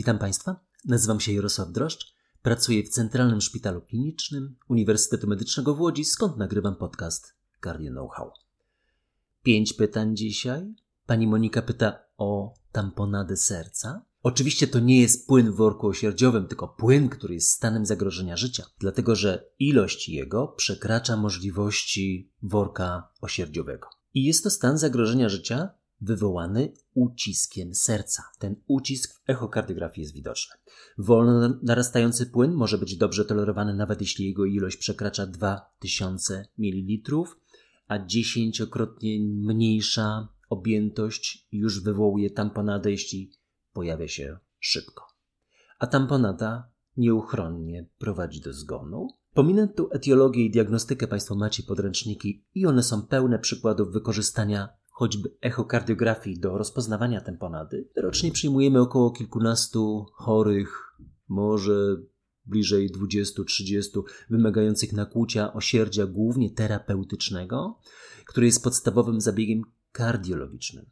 Witam Państwa. Nazywam się Jarosław Droszcz. Pracuję w Centralnym Szpitalu Klinicznym Uniwersytetu Medycznego w Łodzi, skąd nagrywam podcast Cardio Know-how. Pięć pytań dzisiaj. Pani Monika pyta o tamponadę serca. Oczywiście to nie jest płyn w worku osierdziowym, tylko płyn, który jest stanem zagrożenia życia, dlatego że ilość jego przekracza możliwości worka osierdziowego. I jest to stan zagrożenia życia wywołany uciskiem serca. Ten ucisk w echokardiografii jest widoczny. Wolno narastający płyn może być dobrze tolerowany nawet jeśli jego ilość przekracza 2000 ml, a dziesięciokrotnie mniejsza objętość już wywołuje tamponadę, jeśli pojawia się szybko. A tamponada nieuchronnie prowadzi do zgonu. Pominę tu etiologię i diagnostykę, Państwo macie podręczniki i one są pełne przykładów wykorzystania choćby echokardiografii do rozpoznawania tamponady. Rocznie przyjmujemy około kilkunastu chorych, może bliżej 20-30, wymagających nakłucia osierdzia głównie terapeutycznego, który jest podstawowym zabiegiem kardiologicznym.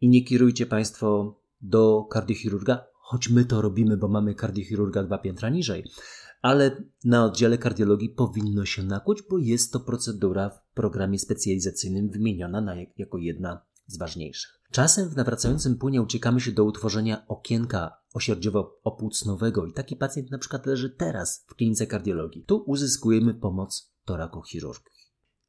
I nie kierujcie Państwo do kardiochirurga, choć my to robimy, bo mamy kardiochirurga dwa piętra niżej, ale na oddziale kardiologii powinno się nakłuć, bo jest to procedura w programie specjalizacyjnym wymieniona na, jako jedna z ważniejszych. Czasem w nawracającym płynie uciekamy się do utworzenia okienka osierdziowo-opłucnowego i taki pacjent na przykład leży teraz w klinice kardiologii. Tu uzyskujemy pomoc torakochirurgii.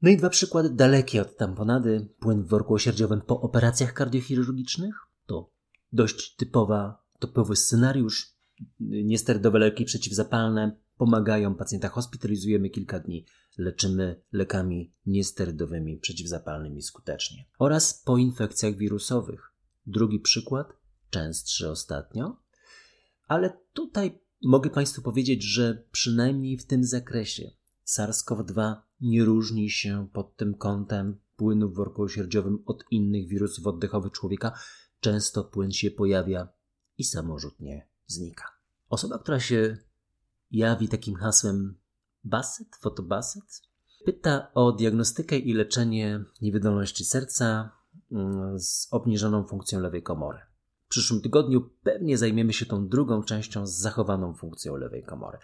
No i dwa przykłady dalekie od tamponady. Płyn w worku osierdziowym po operacjach kardiochirurgicznych to dość typowa, typowy scenariusz. Niesterydowe leki przeciwzapalne pomagają pacjenta, hospitalizujemy kilka dni, leczymy lekami niesterydowymi przeciwzapalnymi skutecznie. Oraz po infekcjach wirusowych. Drugi przykład, częstszy ostatnio, ale tutaj mogę Państwu powiedzieć, że przynajmniej w tym zakresie SARS-CoV-2 nie różni się pod tym kątem płynu w worku osierdziowym od innych wirusów oddechowych człowieka. Często płyn się pojawia i samorzutnie znika. Osoba, która się jawi takim hasłem Baset, fotobaset, pyta o diagnostykę i leczenie niewydolności serca mm, z obniżoną funkcją lewej komory. W przyszłym tygodniu pewnie zajmiemy się tą drugą częścią z zachowaną funkcją lewej komory.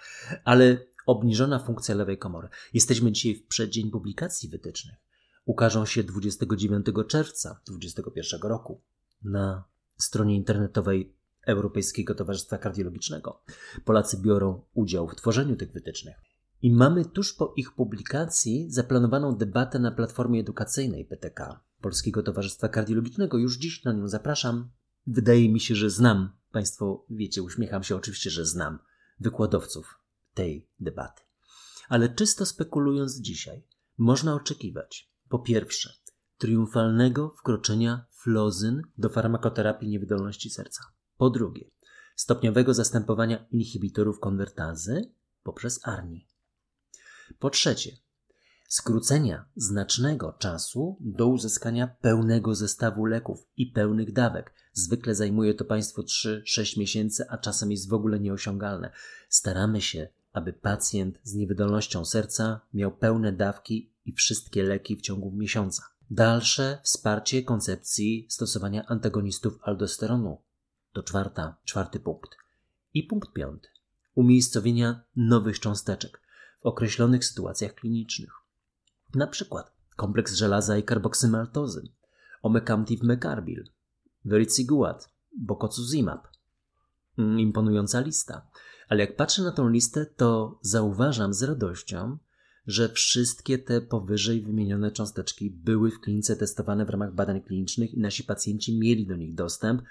Ale obniżona funkcja lewej komory. Jesteśmy dzisiaj w przeddzień publikacji wytycznych. Ukażą się 29 czerwca 2021 roku na stronie internetowej Europejskiego Towarzystwa Kardiologicznego. Polacy biorą udział w tworzeniu tych wytycznych. I mamy tuż po ich publikacji zaplanowaną debatę na platformie edukacyjnej PTK, Polskiego Towarzystwa Kardiologicznego. Już dziś na nią zapraszam. Wydaje mi się, że znam, Państwo wiecie, uśmiecham się oczywiście, że znam wykładowców tej debaty. Ale czysto spekulując dzisiaj, można oczekiwać, po pierwsze, triumfalnego wkroczenia flozyn do farmakoterapii niewydolności serca. Po drugie, stopniowego zastępowania inhibitorów konwertazy poprzez ARNI. Po trzecie, skrócenia znacznego czasu do uzyskania pełnego zestawu leków i pełnych dawek. Zwykle zajmuje to Państwu 3-6 miesięcy, a czasem jest w ogóle nieosiągalne. Staramy się, aby pacjent z niewydolnością serca miał pełne dawki i wszystkie leki w ciągu miesiąca. Dalsze wsparcie koncepcji stosowania antagonistów aldosteronu. To czwarta, czwarty punkt. I punkt piąty. Umiejscowienia nowych cząsteczek w określonych sytuacjach klinicznych. Na przykład kompleks żelaza i karboksymaltozy, omecamtiv mecarbil, vericiguat, bococuzimab. Mm, imponująca lista. Ale jak patrzę na tą listę, to zauważam z radością, że wszystkie te powyżej wymienione cząsteczki były w klinice testowane w ramach badań klinicznych i nasi pacjenci mieli do nich dostęp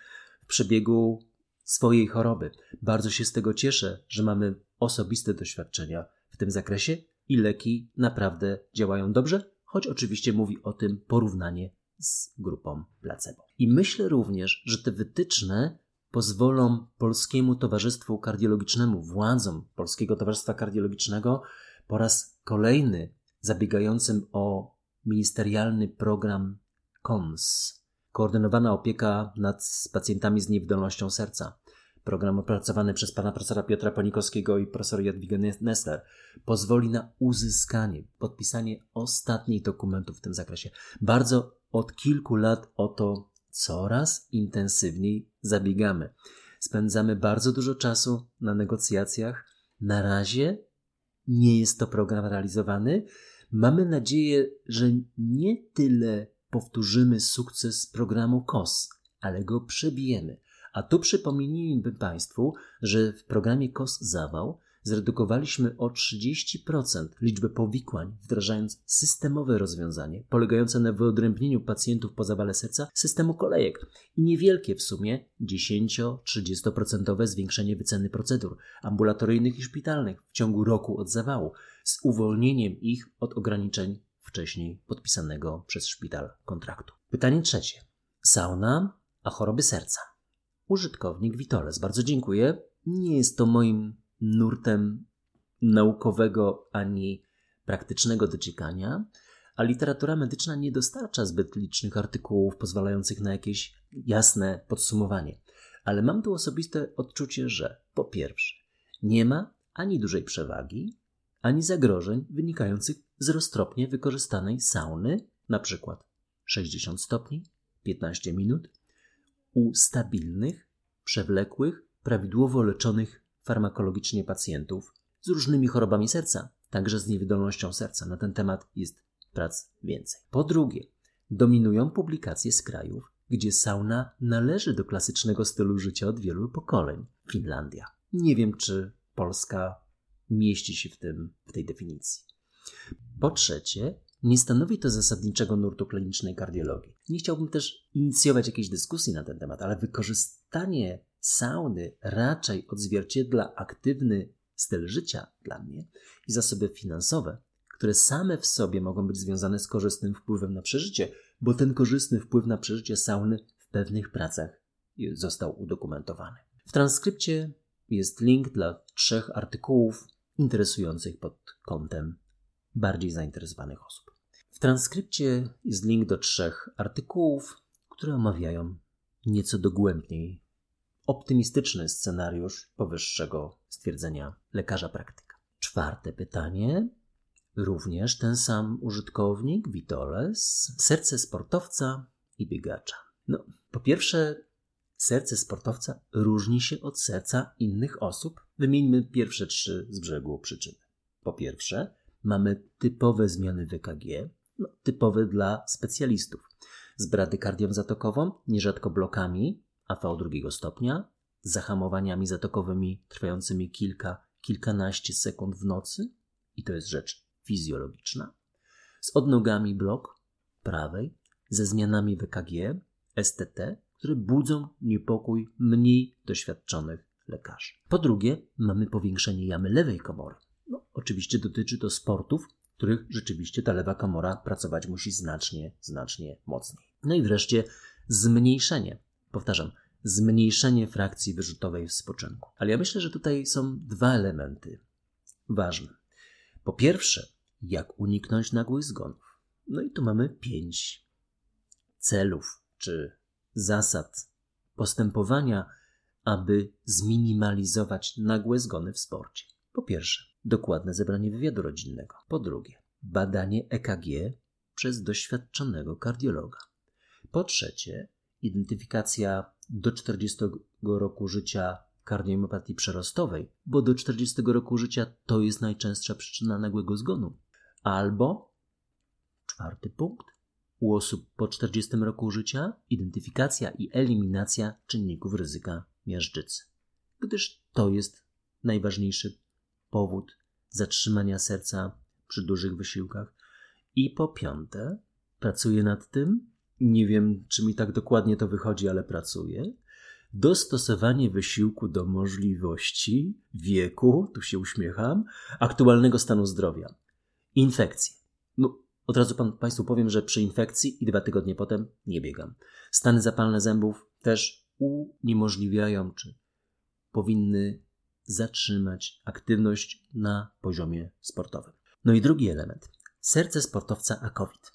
przebiegu swojej choroby. Bardzo się z tego cieszę, że mamy osobiste doświadczenia w tym zakresie i leki naprawdę działają dobrze, choć oczywiście mówi o tym porównanie z grupą placebo. I myślę również, że te wytyczne pozwolą Polskiemu Towarzystwu Kardiologicznemu, władzom Polskiego Towarzystwa Kardiologicznego po raz kolejny zabiegającym o ministerialny program KONS, koordynowana opieka nad pacjentami z niewydolnością serca, program opracowany przez pana profesora Piotra Ponikowskiego i profesora Jadwigę Nessler, pozwoli na uzyskanie, podpisanie ostatnich dokumentów w tym zakresie. Bardzo od kilku lat o to coraz intensywniej zabiegamy. Spędzamy bardzo dużo czasu na negocjacjach. Na razie nie jest to program realizowany. Mamy nadzieję, że nie tyle powtórzymy sukces programu KOS, ale go przebijemy. A tu przypomnijmy Państwu, że w programie KOS Zawał zredukowaliśmy o 30% liczbę powikłań, wdrażając systemowe rozwiązanie polegające na wyodrębnieniu pacjentów po zawale serca systemu kolejek i niewielkie w sumie 10-30% zwiększenie wyceny procedur ambulatoryjnych i szpitalnych w ciągu roku od zawału z uwolnieniem ich od ograniczeń wcześniej podpisanego przez szpital kontraktu. Pytanie trzecie. Sauna, a choroby serca. Użytkownik Witoles. Bardzo dziękuję. Nie jest to moim nurtem naukowego ani praktycznego dociekania, a literatura medyczna nie dostarcza zbyt licznych artykułów pozwalających na jakieś jasne podsumowanie. Ale mam tu osobiste odczucie, że po pierwsze, nie ma ani dużej przewagi, ani zagrożeń wynikających z roztropnie wykorzystanej sauny, na przykład 60 stopni, 15 minut, u stabilnych, przewlekłych, prawidłowo leczonych farmakologicznie pacjentów z różnymi chorobami serca, także z niewydolnością serca. Na ten temat jest prac więcej. Po drugie, dominują publikacje z krajów, gdzie sauna należy do klasycznego stylu życia od wielu pokoleń. Finlandia. Nie wiem, czy Polska mieści się w, tym, w tej definicji. Po trzecie, nie stanowi to zasadniczego nurtu klinicznej kardiologii. Nie chciałbym też inicjować jakiejś dyskusji na ten temat, ale wykorzystanie sauny raczej odzwierciedla aktywny styl życia dla mnie i zasoby finansowe, które same w sobie mogą być związane z korzystnym wpływem na przeżycie, bo ten korzystny wpływ na przeżycie sauny w pewnych pracach został udokumentowany. W transkrypcie jest link dla trzech artykułów interesujących pod kątem bardziej zainteresowanych osób. W transkrypcie jest link do trzech artykułów, które omawiają nieco dogłębniej optymistyczny scenariusz powyższego stwierdzenia lekarza praktyka. Czwarte pytanie. Również ten sam użytkownik, Witoles, serce sportowca i biegacza. No, po pierwsze, serce sportowca różni się od serca innych osób. Wymieńmy pierwsze trzy z brzegu przyczyny. Po pierwsze, mamy typowe zmiany w EKG, no, typowe dla specjalistów, z bradykardią zatokową, nierzadko blokami AV drugiego stopnia, zahamowaniami zatokowymi trwającymi kilka, kilkanaście sekund w nocy, i to jest rzecz fizjologiczna, z odnogami blok prawej, ze zmianami w EKG, STT, które budzą niepokój mniej doświadczonych lekarzy. Po drugie, mamy powiększenie jamy lewej komory. Oczywiście dotyczy to sportów, w których rzeczywiście ta lewa komora pracować musi znacznie, znacznie mocniej. No i wreszcie zmniejszenie powtarzam, zmniejszenie frakcji wyrzutowej w spoczynku. Ale ja myślę, że tutaj są dwa elementy ważne. Po pierwsze, jak uniknąć nagłych zgonów. No i tu mamy pięć celów czy zasad postępowania, aby zminimalizować nagłe zgony w sporcie. Po pierwsze, dokładne zebranie wywiadu rodzinnego. Po drugie, badanie EKG przez doświadczonego kardiologa. Po trzecie, identyfikacja do 40 roku życia kardiomyopatii przerostowej, bo do 40 roku życia to jest najczęstsza przyczyna nagłego zgonu. Albo czwarty punkt, u osób po 40 roku życia identyfikacja i eliminacja czynników ryzyka miażdżycy, gdyż to jest najważniejszy powód zatrzymania serca przy dużych wysiłkach. I po piąte, pracuję nad tym, nie wiem, czy mi tak dokładnie to wychodzi, ale pracuję. Dostosowanie wysiłku do możliwości, wieku, tu się uśmiecham, aktualnego stanu zdrowia. Infekcje. No, od razu pan, Państwu powiem, że przy infekcji i dwa tygodnie potem nie biegam. Stany zapalne zębów też uniemożliwiają, czy powinny zatrzymać aktywność na poziomie sportowym. No i drugi element. Serce sportowca a COVID.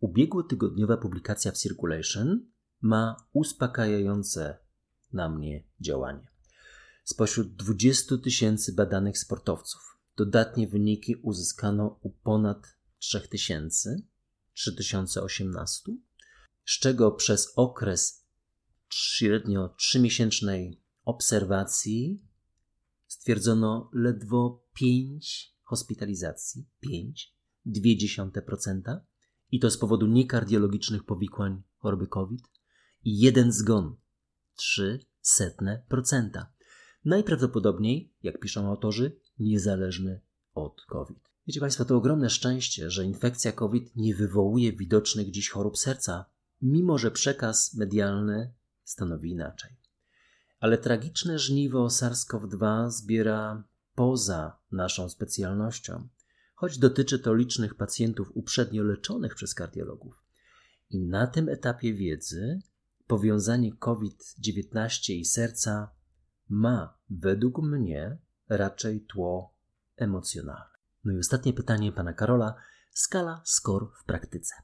Ubiegłotygodniowa publikacja w Circulation ma uspokajające na mnie działanie. Spośród 20 tysięcy badanych sportowców dodatnie wyniki uzyskano u ponad 3000, 3018, z czego przez okres średnio 3-miesięcznej obserwacji stwierdzono ledwo 5 hospitalizacji, 5,2%, i to z powodu niekardiologicznych powikłań choroby COVID, i jeden zgon, 0,03%. Najprawdopodobniej, jak piszą autorzy, niezależny od COVID. Wiecie Państwo, to ogromne szczęście, że infekcja COVID nie wywołuje widocznych dziś chorób serca, mimo że przekaz medialny stanowi inaczej. Ale tragiczne żniwo SARS-CoV-2 zbiera poza naszą specjalnością, choć dotyczy to licznych pacjentów uprzednio leczonych przez kardiologów. I na tym etapie wiedzy powiązanie COVID-19 i serca ma, według mnie, raczej tło emocjonalne. No i ostatnie pytanie pana Karola. Skala SCORE w praktyce.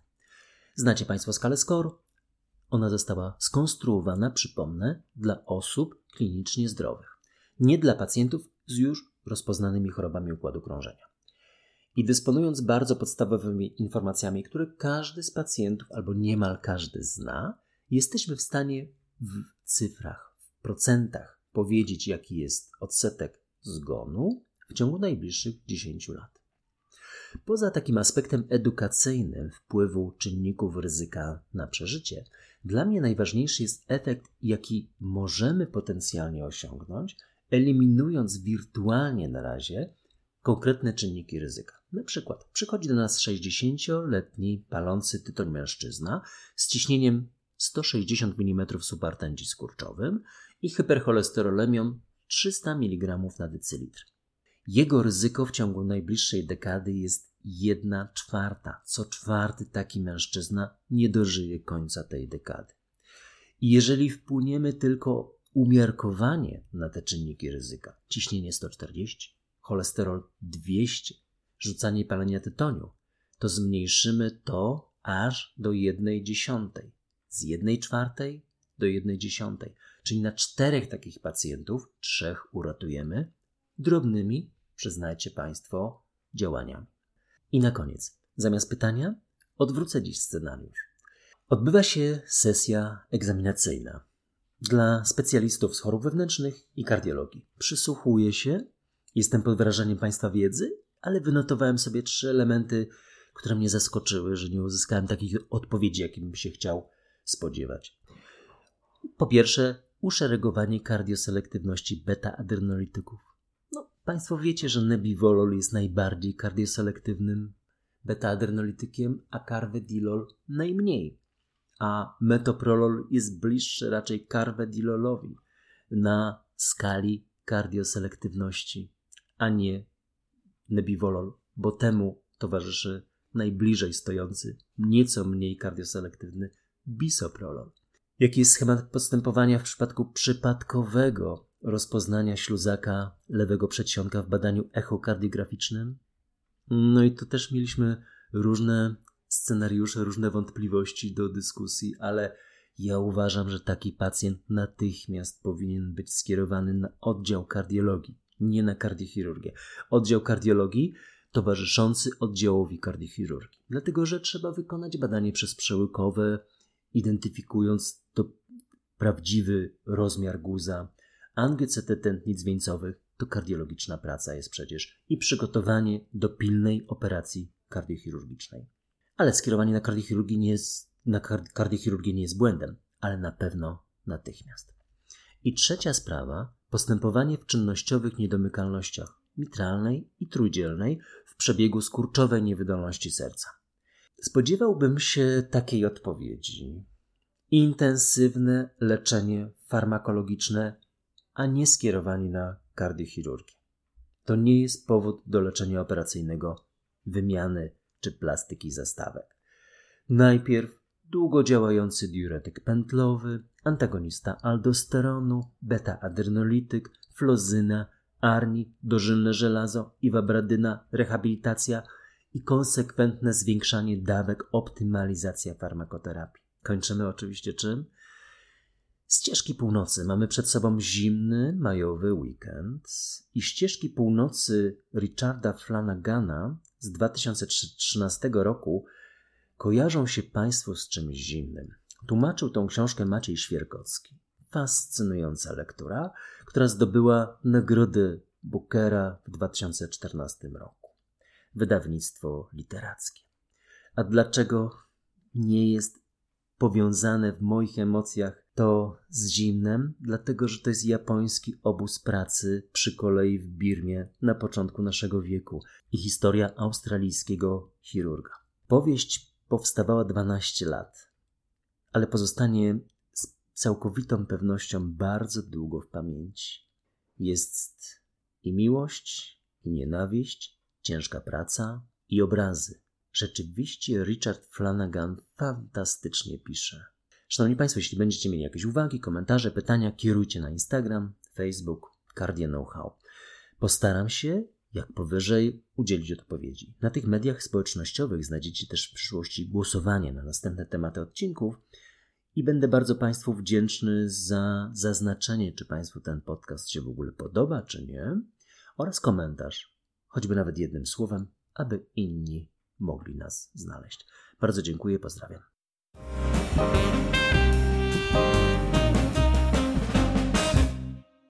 Znacie Państwo skalę SCORE? Ona została skonstruowana, przypomnę, dla osób klinicznie zdrowych, nie dla pacjentów z już rozpoznanymi chorobami układu krążenia. I dysponując bardzo podstawowymi informacjami, które każdy z pacjentów albo niemal każdy zna, jesteśmy w stanie w cyfrach, w procentach powiedzieć, jaki jest odsetek zgonu w ciągu najbliższych 10 lat. Poza takim aspektem edukacyjnym wpływu czynników ryzyka na przeżycie, dla mnie najważniejszy jest efekt, jaki możemy potencjalnie osiągnąć, eliminując wirtualnie na razie konkretne czynniki ryzyka. Na przykład przychodzi do nas 60-letni palący tytoń mężczyzna z ciśnieniem 160 mm subartędzi skurczowym i hypercholesterolemią 300 mg na decylitr. Jego ryzyko w ciągu najbliższej dekady jest 1 czwarta. Co czwarty taki mężczyzna nie dożyje końca tej dekady. I jeżeli wpłyniemy tylko umiarkowanie na te czynniki ryzyka, ciśnienie 140, cholesterol 200, rzucanie palenia tytoniu, to zmniejszymy to aż do 1 dziesiątej. Z 1 czwartej do 1 dziesiątej. Czyli na czterech takich pacjentów, trzech uratujemy drobnymi, przyznajcie Państwo, działaniami. I na koniec, zamiast pytania, odwrócę dziś scenariusz. Odbywa się sesja egzaminacyjna dla specjalistów z chorób wewnętrznych i kardiologii. Przysłuchuję się, jestem pod wrażeniem Państwa wiedzy, ale wynotowałem sobie trzy elementy, które mnie zaskoczyły, że nie uzyskałem takich odpowiedzi, jakim bym się chciał spodziewać. Po pierwsze, uszeregowanie kardioselektywności beta-adrenolityków. Państwo wiecie, że nebivolol jest najbardziej kardioselektywnym beta-adrenolitykiem, a carvedilol najmniej. A metoprolol jest bliższy raczej carvedilolowi na skali kardioselektywności, a nie nebivolol, bo temu towarzyszy najbliżej stojący, nieco mniej kardioselektywny bisoprolol. Jaki jest schemat postępowania w przypadku przypadkowego rozpoznania śluzaka lewego przedsionka w badaniu echokardiograficznym? No i tu też mieliśmy różne scenariusze, różne wątpliwości do dyskusji, ale ja uważam, że taki pacjent natychmiast powinien być skierowany na oddział kardiologii, nie na kardiochirurgię. Oddział kardiologii towarzyszący oddziałowi kardiochirurgii, dlatego że trzeba wykonać badanie przez przełykowe, identyfikując to prawdziwy rozmiar guza, angioCT tętnic wieńcowych, to kardiologiczna praca jest przecież i przygotowanie do pilnej operacji kardiochirurgicznej. Ale skierowanie na kardiochirurgię nie jest, na kardiochirurgię nie jest błędem, ale na pewno natychmiast. I trzecia sprawa, postępowanie w czynnościowych niedomykalnościach mitralnej i trójdzielnej w przebiegu skurczowej niewydolności serca. Spodziewałbym się takiej odpowiedzi. Intensywne leczenie farmakologiczne, a nie skierowanie na kardiochirurgię. To nie jest powód do leczenia operacyjnego, wymiany czy plastyki zastawek. Najpierw długodziałający diuretyk pętlowy, antagonista aldosteronu, beta-adrenolityk, flozyna, arni, dożylne żelazo, iwabradyna, rehabilitacja – i konsekwentne zwiększanie dawek, optymalizacja farmakoterapii. Kończymy oczywiście czym? Ścieżki północy. Mamy przed sobą zimny, majowy weekend i ścieżki północy Richarda Flanagana z 2013 roku kojarzą się Państwu z czymś zimnym. Tłumaczył tą książkę Maciej Świerkowski. fascynująca lektura, która zdobyła nagrodę Bookera w 2014 roku. Wydawnictwo literackie. A dlaczego nie jest powiązane w moich emocjach to z zimnem? Dlatego, że to jest japoński obóz pracy przy kolei w Birmie na początku naszego wieku i historia australijskiego chirurga. Powieść powstawała 12 lat, ale pozostanie z całkowitą pewnością bardzo długo w pamięci. Jest i miłość, i nienawiść, ciężka praca i obrazy. Rzeczywiście Richard Flanagan fantastycznie pisze. Szanowni Państwo, jeśli będziecie mieli jakieś uwagi, komentarze, pytania, kierujcie na Instagram, Facebook, Cardia Know-how. Postaram się, jak powyżej, udzielić odpowiedzi. Na tych mediach społecznościowych znajdziecie też w przyszłości głosowanie na następne tematy odcinków i będę bardzo Państwu wdzięczny za zaznaczenie, czy Państwu ten podcast się w ogóle podoba, czy nie, oraz komentarz, choćby nawet jednym słowem, aby inni mogli nas znaleźć. Bardzo dziękuję, pozdrawiam.